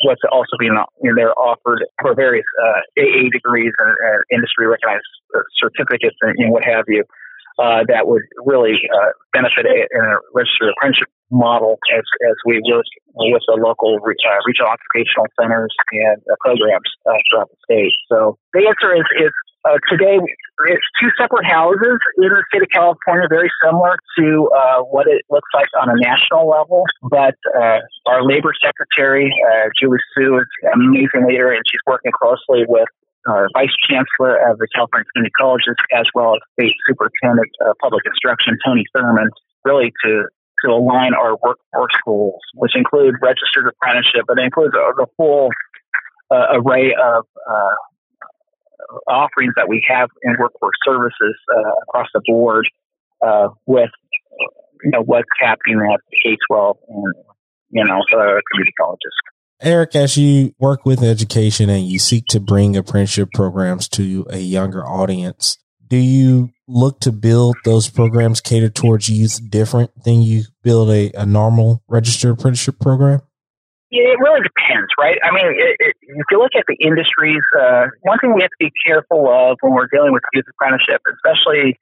what's also being know, they're offered for various uh, AA degrees and uh, industry recognized certificates and, and, what have you. Uh, that would really uh, benefit a, a registered apprenticeship model as, as we work with the local uh, regional occupational centers and uh, programs uh, throughout the state. So the answer is, is uh, today, it's two separate houses in the state of California, very similar to uh, what it looks like on a national level. But uh, our labor secretary, uh, Julie Su, is an amazing leader, and she's working closely with our vice chancellor of the California Community Colleges, as well as state superintendent of public instruction, Tony Thurmond, really to to align our workforce goals, which include registered apprenticeship, but it includes the full uh, array of uh, offerings that we have in workforce services uh, across the board uh, with you know what's happening at K twelve and you know uh, community colleges. Eric, as you work with education and you seek to bring apprenticeship programs to a younger audience, do you look to build those programs catered towards youth different than you build a, a normal registered apprenticeship program? It really depends, right? I mean, it, it, if you look at the industries, uh, one thing we have to be careful of when we're dealing with youth apprenticeship, especially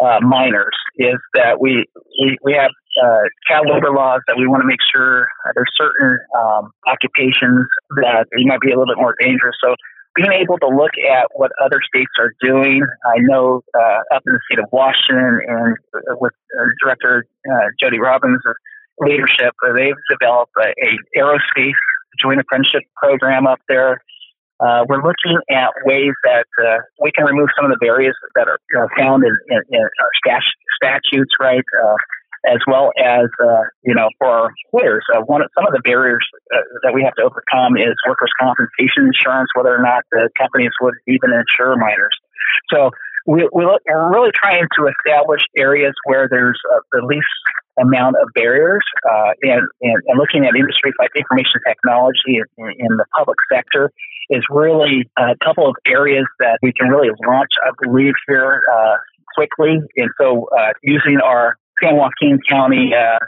uh, minors, is that we we, we have uh, child labor laws that we want to make sure uh, there's certain um, occupations that they might be a little bit more dangerous. So being able to look at what other states are doing, I know uh, up in the state of Washington and uh, with Director Jody Robbins leadership. They've developed a, a aerospace joint apprenticeship program up there. Uh, we're looking at ways that uh, we can remove some of the barriers that are uh, found in, in, in, our stat- statutes, right? Uh, as well as, uh, you know, for our employers. Uh, one of, some of the barriers that we have to overcome is workers' compensation insurance, whether or not the companies would even insure minors. So we, we look, we're really trying to establish areas where there's the least amount of barriers uh, and, and, and, looking at industries like information technology in, in, the public sector is really a couple of areas that we can really launch, I believe, here uh, quickly. And so uh, using our San Joaquin County uh,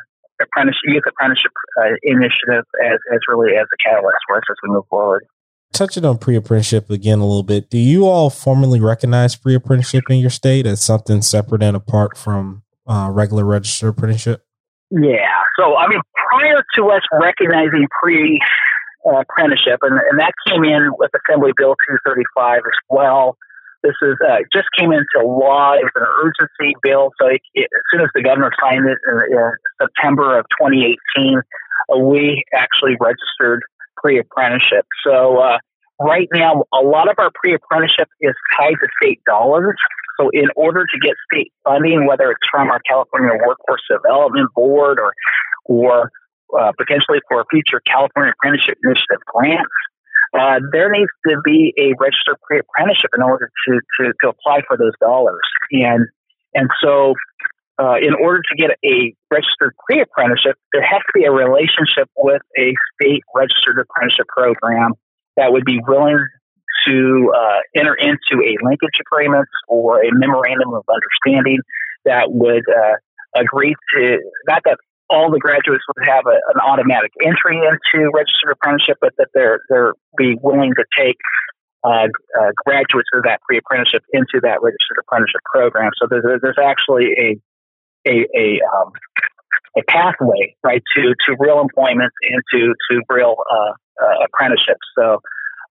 youth apprenticeship uh, initiative as, as really as a catalyst for us as we move forward. Touching on pre-apprenticeship again a little bit, do you all formally recognize pre-apprenticeship in your state as something separate and apart from uh, regular registered apprenticeship? Yeah. So, I mean, prior to us recognizing pre apprenticeship, and, and that came in with Assembly Bill 235 as well. this is uh, just came into law. It was an urgency bill. So it, it, as soon as the governor signed it in, in September of 2018, uh, we actually registered pre-apprenticeship. So uh, right now, a lot of our pre-apprenticeship is tied to state dollars. So in order to get state funding, whether it's from our California Workforce Development Board or or uh, potentially for a future California Apprenticeship Initiative grant, uh, there needs to be a registered pre-apprenticeship in order to, to, to apply for those dollars. And and so, uh, in order to get a registered pre-apprenticeship, there has to be a relationship with a state registered apprenticeship program that would be willing to uh, enter into a linkage agreement or a memorandum of understanding that would uh, agree to not that all the graduates would have a, an automatic entry into registered apprenticeship, but that they're they're be willing to take uh, uh, graduates of that pre-apprenticeship into that registered apprenticeship program. So there's there's actually a a a, um, a pathway right to to real employment and to to real uh, uh apprenticeships. So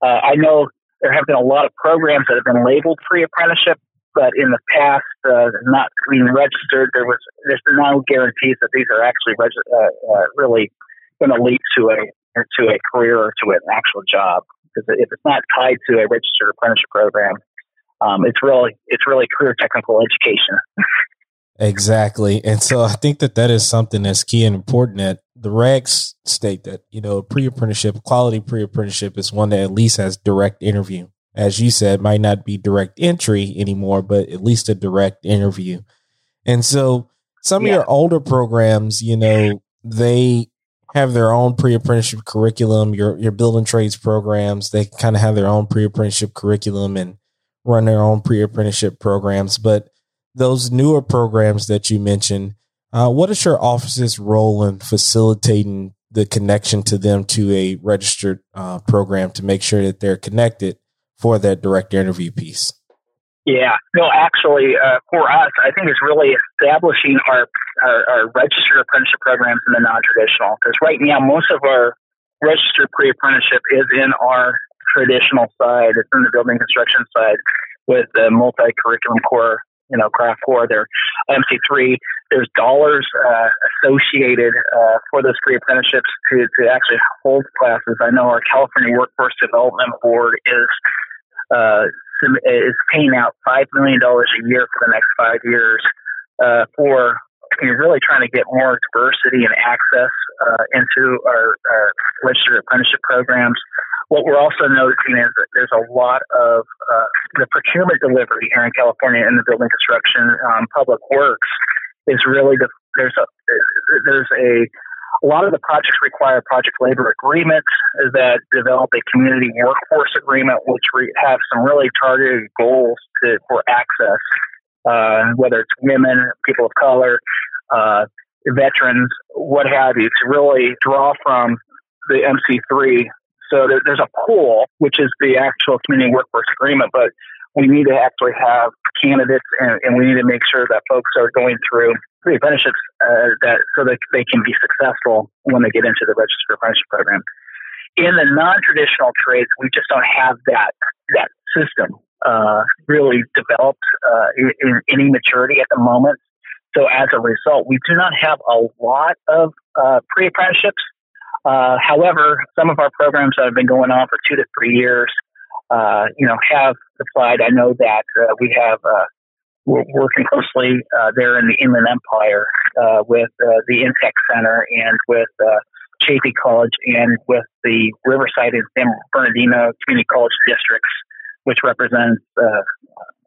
uh, I know there have been a lot of programs that have been labeled pre-apprenticeship, but in the past, uh, not being registered, there was there's no guarantees that these are actually reg- uh, uh, really going to lead to a to a career or to an actual job. Because if it's not tied to a registered apprenticeship program, um, it's really it's really career technical education. exactly, and so I think that that is something that's key and important. That the regs state that you know pre apprenticeship, quality pre apprenticeship is one that at least has direct interview as you said, might not be direct entry anymore, but at least a direct interview. And so some yeah. of your older programs, you know, they have their own pre-apprenticeship curriculum. Your your building trades programs, they kind of have their own pre-apprenticeship curriculum and run their own pre-apprenticeship programs. But those newer programs that you mentioned, uh, what is your office's role in facilitating the connection to them to a registered uh, program to make sure that they're connected for that direct interview piece? Yeah, no, actually, uh, for us, I think it's really establishing our, our, our registered apprenticeship programs in the non-traditional. Because right now, most of our registered pre-apprenticeship is in our traditional side. It's in the building construction side with the multi-curriculum core, you know, craft core. There, MC3. There's dollars uh, associated uh, for those pre-apprenticeships to to actually hold classes. I know our California Workforce Development Board is uh, is paying out five million dollars a year for the next five years uh, for you really trying to get more diversity and access uh, into our, our registered apprenticeship programs. What we're also noticing is that there's a lot of uh, the procurement delivery here in California in the building construction, um, public works is really the there's a there's a a lot of the projects require project labor agreements that develop a community workforce agreement, which re- have some really targeted goals to, for access, uh, whether it's women, people of color, uh, veterans, what have you, to really draw from the MC3. So there, there's a pool, which is the actual community workforce agreement, but we need to actually have candidates and, and we need to make sure that folks are going through pre apprenticeships uh, that so that they can be successful when they get into the registered apprenticeship program. In the non-traditional trades, we just don't have that that system uh, really developed uh, in, in, any maturity at the moment. So as a result, we do not have a lot of uh, pre-apprenticeships. Uh, however, some of our programs that have been going on for two to three years, uh, you know, have applied. I know that we have we're working closely uh, there in the Inland Empire uh, with uh, the Intech Center and with uh, Chaffey College and with the Riverside and San Bernardino Community College districts, which represents, uh,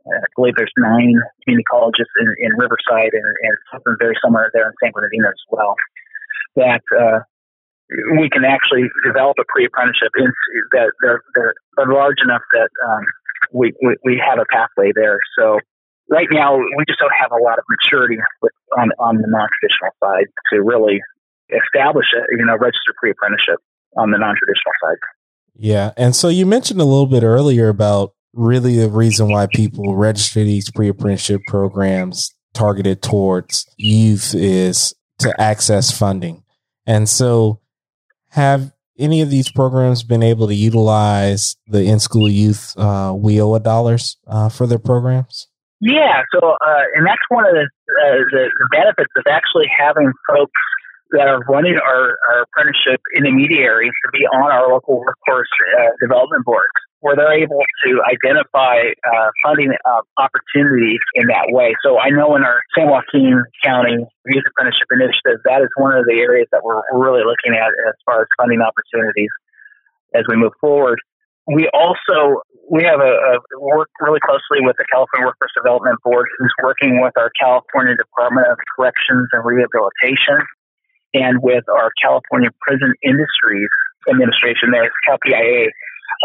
I believe there's nine community colleges in, in Riverside and, and, something very similar there in San Bernardino as well. That uh, we can actually develop a pre-apprenticeship in, that they're, they're, large enough that um, we, we, we have a pathway there. So right now we just don't have a lot of maturity with, on on the non-traditional side to really establish a you know registered pre-apprenticeship on the non-traditional side. Yeah, and so you mentioned a little bit earlier about really the reason why people register these pre-apprenticeship programs targeted towards youth is to access funding. And so have any of these programs been able to utilize the in school youth uh, WIOA dollars uh, for their programs? Yeah, so uh, and that's one of the, uh, the, the benefits of actually having folks that are running our, our apprenticeship intermediaries to be on our local workforce uh, development boards, where they're able to identify uh, funding uh, opportunities in that way. So I know in our San Joaquin County Youth Apprenticeship Initiative, that is one of the areas that we're, really looking at as far as funding opportunities as we move forward. We also we have a, a work really closely with the California Workforce Development Board, who's working with our California Department of Corrections and Rehabilitation, and with our California Prison Industries Administration, there, CalPIA,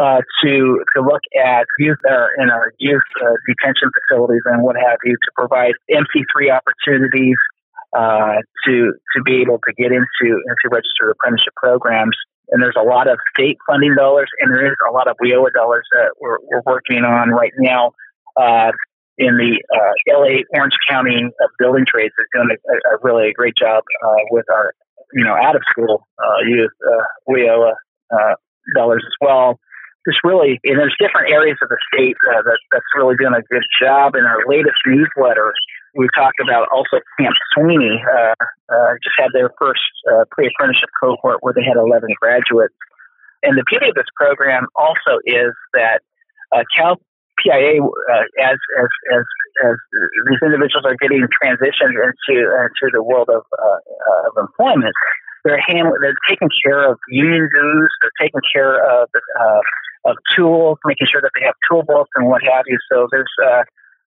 uh, to to look at youth uh, in our youth uh, detention facilities and what have you to provide MC3 opportunities uh, to to be able to get into into registered apprenticeship programs and there's a lot of state funding dollars, and there is a lot of WIOA dollars that we're, we're working on right now. Uh, in the uh, LA Orange County Building Trades is doing a, a, really a great job with our, you know, out of school youth uh, WIOA dollars as well. Just really, and there's different areas of the state that, that's really doing a good job. In our latest newsletter, we talked about also Camp Sweeney. Uh, uh, just had their first uh, pre-apprenticeship cohort where they had 11 graduates. And the beauty of this program also is that uh, Cal PIA, uh, as, as, as, as these individuals are getting transitioned into, into the world of, uh, of employment, they're, handling, they're taking care of union dues, they're taking care of, of tools, making sure that they have tool books and what have you. So there's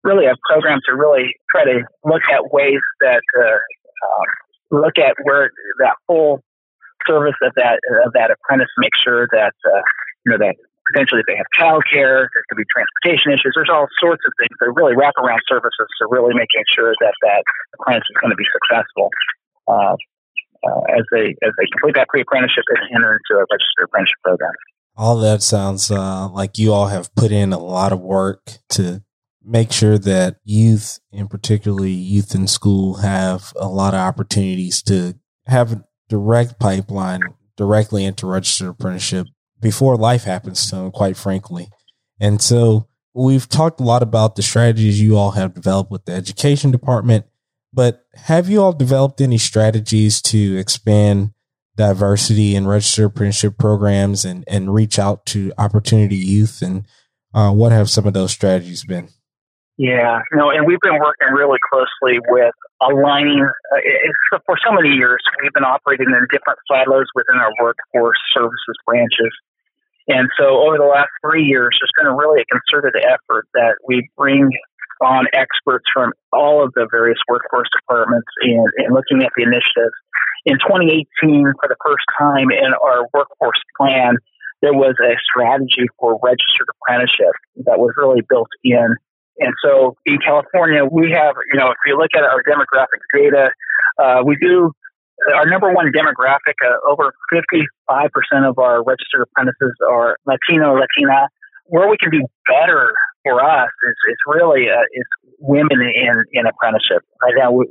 really a program to really try to look at ways that uh, um, look at where that full service of that of that apprentice make sure that uh, you know that potentially if they have childcare, there could be transportation issues. There's all sorts of things that really wrap around services to really making sure that that apprentice is going to be successful. Uh, uh, as they as they complete that pre-apprenticeship and enter into a registered apprenticeship program. All that sounds uh, like you all have put in a lot of work to make sure that youth and particularly youth in school have a lot of opportunities to have a direct pipeline directly into registered apprenticeship before life happens to them, quite frankly. And so we've talked a lot about the strategies you all have developed with the education department, but have you all developed any strategies to expand diversity and registered apprenticeship programs and, and reach out to opportunity youth? And uh, what have some of those strategies been? Yeah, no, and we've been working really closely with aligning. Uh, for so many years, we've been operating in different silos within our workforce services branches. And so over the last three years, there's been a really a concerted effort that we bring on experts from all of the various workforce departments and, and looking at the initiatives. In 2018, for the first time in our workforce plan, there was a strategy for registered apprenticeship that was really built in and so in California, we have, you know, if you look at our demographic data, uh, we do our number one demographic, uh, over 55% of our registered apprentices are Latino, Latina. Where we can do better for us is, is really uh, is women in, in apprenticeship. Right now, we,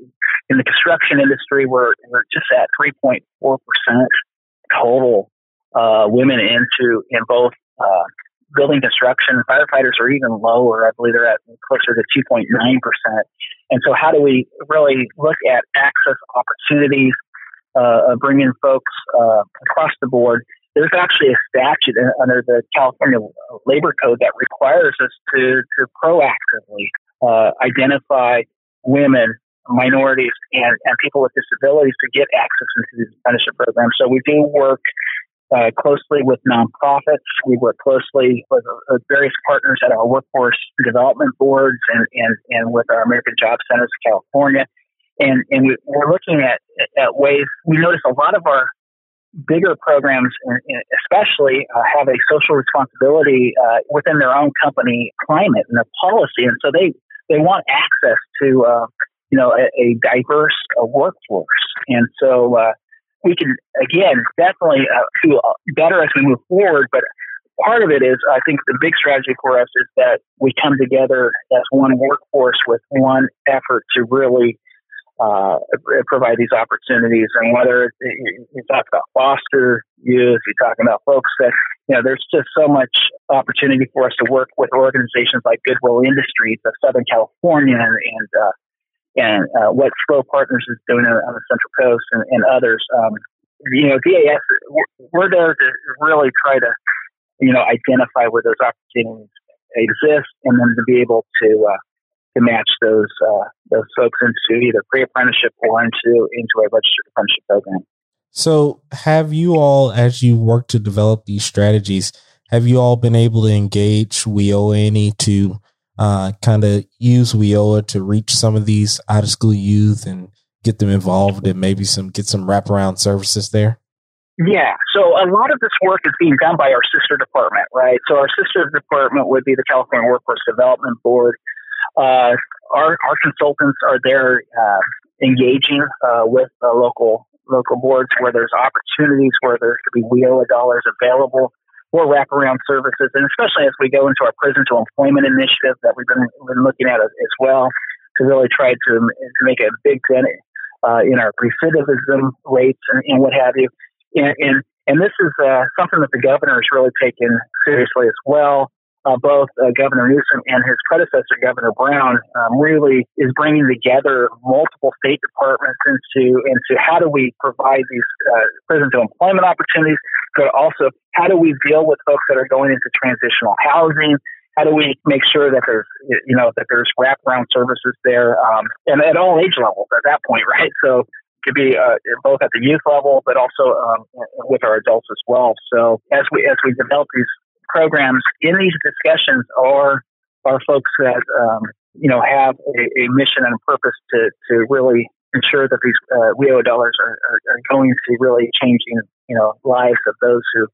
in the construction industry, we're, we're just at 3.4% total uh, women into in both uh, building construction, firefighters are even lower. I believe they're at closer to 2.9%. And so, how do we really look at access opportunities, uh, bringing folks uh, across the board? There's actually a statute under the California Labor Code that requires us to, to proactively uh, identify women, minorities, and, and people with disabilities to get access into these apprenticeship programs. So we do work uh, closely with nonprofits. We work closely with, with, various partners at our workforce development boards and, and, and with our American Job Centers of California. And, and we, are looking at, at ways, we notice a lot of our bigger programs, especially, uh, have a social responsibility uh, within their own company climate and their policy. And so they, they want access to, uh, you know, a, a diverse uh, workforce. And so, uh, we can again definitely uh, do better as we move forward. But part of it is, I think, the big strategy for us is that we come together as one workforce with one effort to really uh, provide these opportunities. And whether you talk about foster youth, you're talking about folks that, you know, there's just so much opportunity for us to work with organizations like Goodwill Industries of Southern California and, and, uh, and uh, what SLO Partners is doing on the Central Coast and, and others. Um, you know, DAS, we're there to really try to, you know, identify where those opportunities exist and then to be able to, uh, to match those uh, those folks into either pre-apprenticeship or into into a registered apprenticeship program. So, have you all, as you work to develop these strategies, have you all been able to engage WIOA to uh, kind of use WIOA to reach some of these out of school youth and get them involved and maybe some get some wraparound services there? Yeah, so a lot of this work is being done by our sister department, right? So our sister department would be the California Workforce Development Board, uh, our our consultants are there uh, engaging uh, with local local boards where there's opportunities where there could be WIOA dollars available for wraparound services, and especially as we go into our prison to employment initiative that we've been, been looking at as well to really try to, to make a big dent uh, in our recidivism rates and, and what have you. And, and, and this is uh, something that the governor has really taken seriously as well uh, both uh, Governor Newsom and his predecessor, Governor Brown, um, really is bringing together multiple state departments into into how do we provide these uh, prison to employment opportunities, but also how do we deal with folks that are going into transitional housing. How do we make sure that there's, you know, that there's wraparound services there, um, and at all age levels at that point, right? So it could be uh, both at the youth level, but also um, with our adults as well. So as we as we develop these programs in these discussions are are folks that um, you know have a, a, mission and a purpose to to really ensure that these uh, WIOA dollars are, are, are, going to really changing you know lives of those who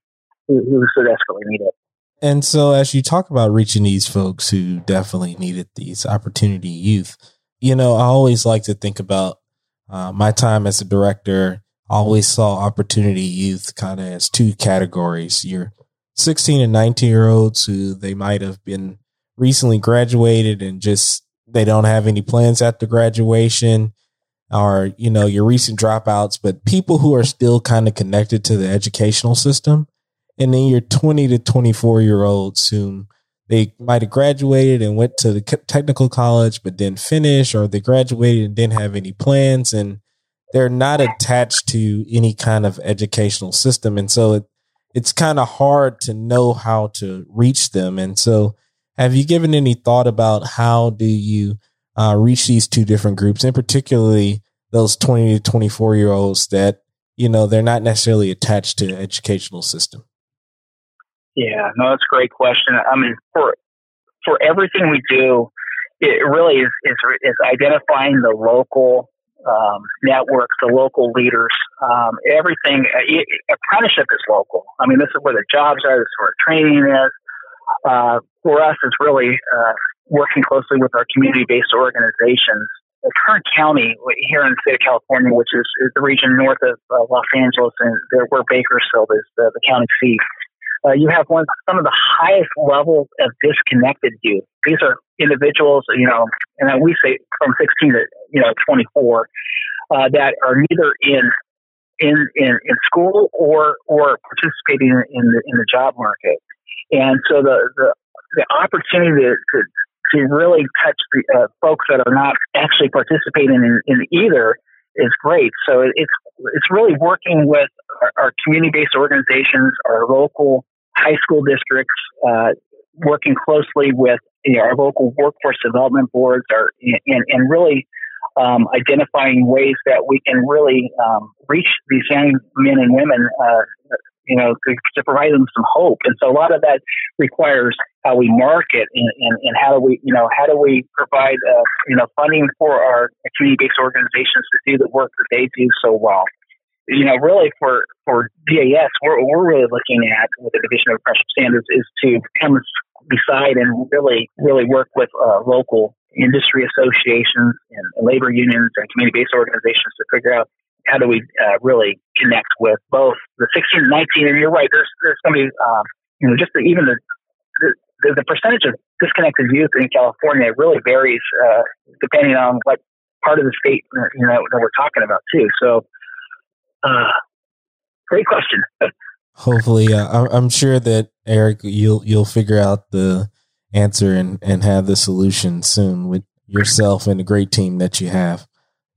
who, who so desperately need it. And so, as you talk about reaching these folks who definitely needed these opportunity youth, you know, I always like to think about uh, my time as a director. I always saw opportunity youth kind of as two categories. You're 16 and 19 year olds who they might have been recently graduated and just they don't have any plans after graduation or you know your recent dropouts but people who are still kind of connected to the educational system and then your 20 to 24 year olds who they might have graduated and went to the technical college but didn't finish or they graduated and didn't have any plans and they're not attached to any kind of educational system. And so it, it's kind of hard to know how to reach them. And so, have you given any thought about how do you uh, reach these two different groups, and particularly those twenty to twenty four year olds that you know they're not necessarily attached to the educational system? Yeah, no, that's a great question. I mean, for for everything we do, it really is is, is identifying the local um, networks, the local leaders, um, everything. Uh, it, apprenticeship is local. I mean, this is where the jobs are. This is where training is. Uh, for us, it's really uh, working closely with our community-based organizations. The Kern County here in the state of California, which is, is the region north of uh, Los Angeles and there, where Bakersfield is the, the county seat, uh, you have one some of the highest levels of disconnected youth. These are individuals, you know, and we say from 16 to you know 24 uh, that are neither in in, in, in school or or participating in the in the job market. And so the the, the opportunity to, to, really touch the uh, folks that are not actually participating in, in either is great. So it's it's really working with our, our community based organizations, our local high school districts, uh, working closely with you know, our local workforce development boards, are and, and really um, identifying ways that we can really um, reach these young men and women, uh, you know, to, to, provide them some hope. And so a lot of that requires how we market and, and, and how do we, you know, how do we provide, uh, you know, funding for our community-based organizations to do the work that they do so well you know, really for, for DAS, what we're really looking at with the Division of Apprenticeship Standards is to come beside and really, really work with uh, local industry associations and labor unions and community-based organizations to figure out how do we uh, really connect with both the 16 and 19. And you're right, there's there's going to be, um, you know, just the, even the, the, the percentage of disconnected youth in California really varies uh, depending on what part of the state you know that we're talking about too. So, uh, great question. Hopefully, uh, I'm sure that Eric, you'll you'll figure out the answer and and have the solution soon with yourself and the great team that you have.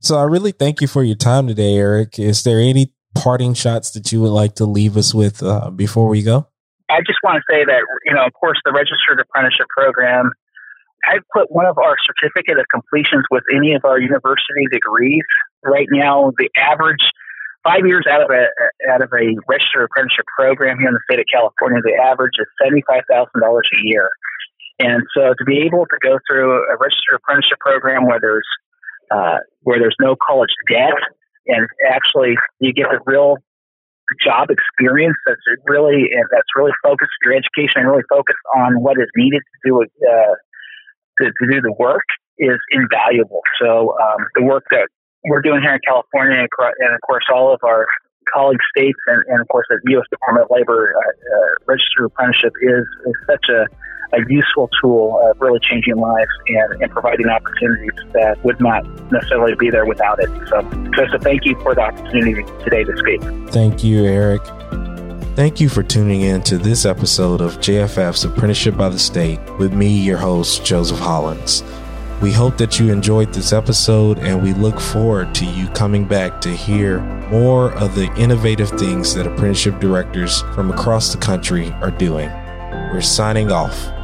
So I really thank you for your time today, Eric. Is there any parting shots that you would like to leave us with uh, before we go? I just want to say that, you know, of course, the registered apprenticeship program, I put one of our certificate of completions with any of our university degrees. Right now, the average five years out of a out of a registered apprenticeship program here in the state of California, the average is seventy five thousand dollars a year. And so, to be able to go through a registered apprenticeship program where there's uh, where there's no college debt, and actually you get the real job experience that's really that's really focused your education and really focused on what is needed to do uh, to, to do the work is invaluable. So um, the work that we're doing here in California, and of course all of our colleague states, and, and of course the U.S. Department of Labor uh, uh, registered apprenticeship is, is such a a useful tool of really changing lives and, and providing opportunities that would not necessarily be there without it. So, so thank you for the opportunity today to speak. Thank you, Eric. Thank you for tuning in to this episode of JFF's Apprenticeship by the State with me, your host, Joseph Hollins. We hope that you enjoyed this episode and we look forward to you coming back to hear more of the innovative things that apprenticeship directors from across the country are doing. We're signing off.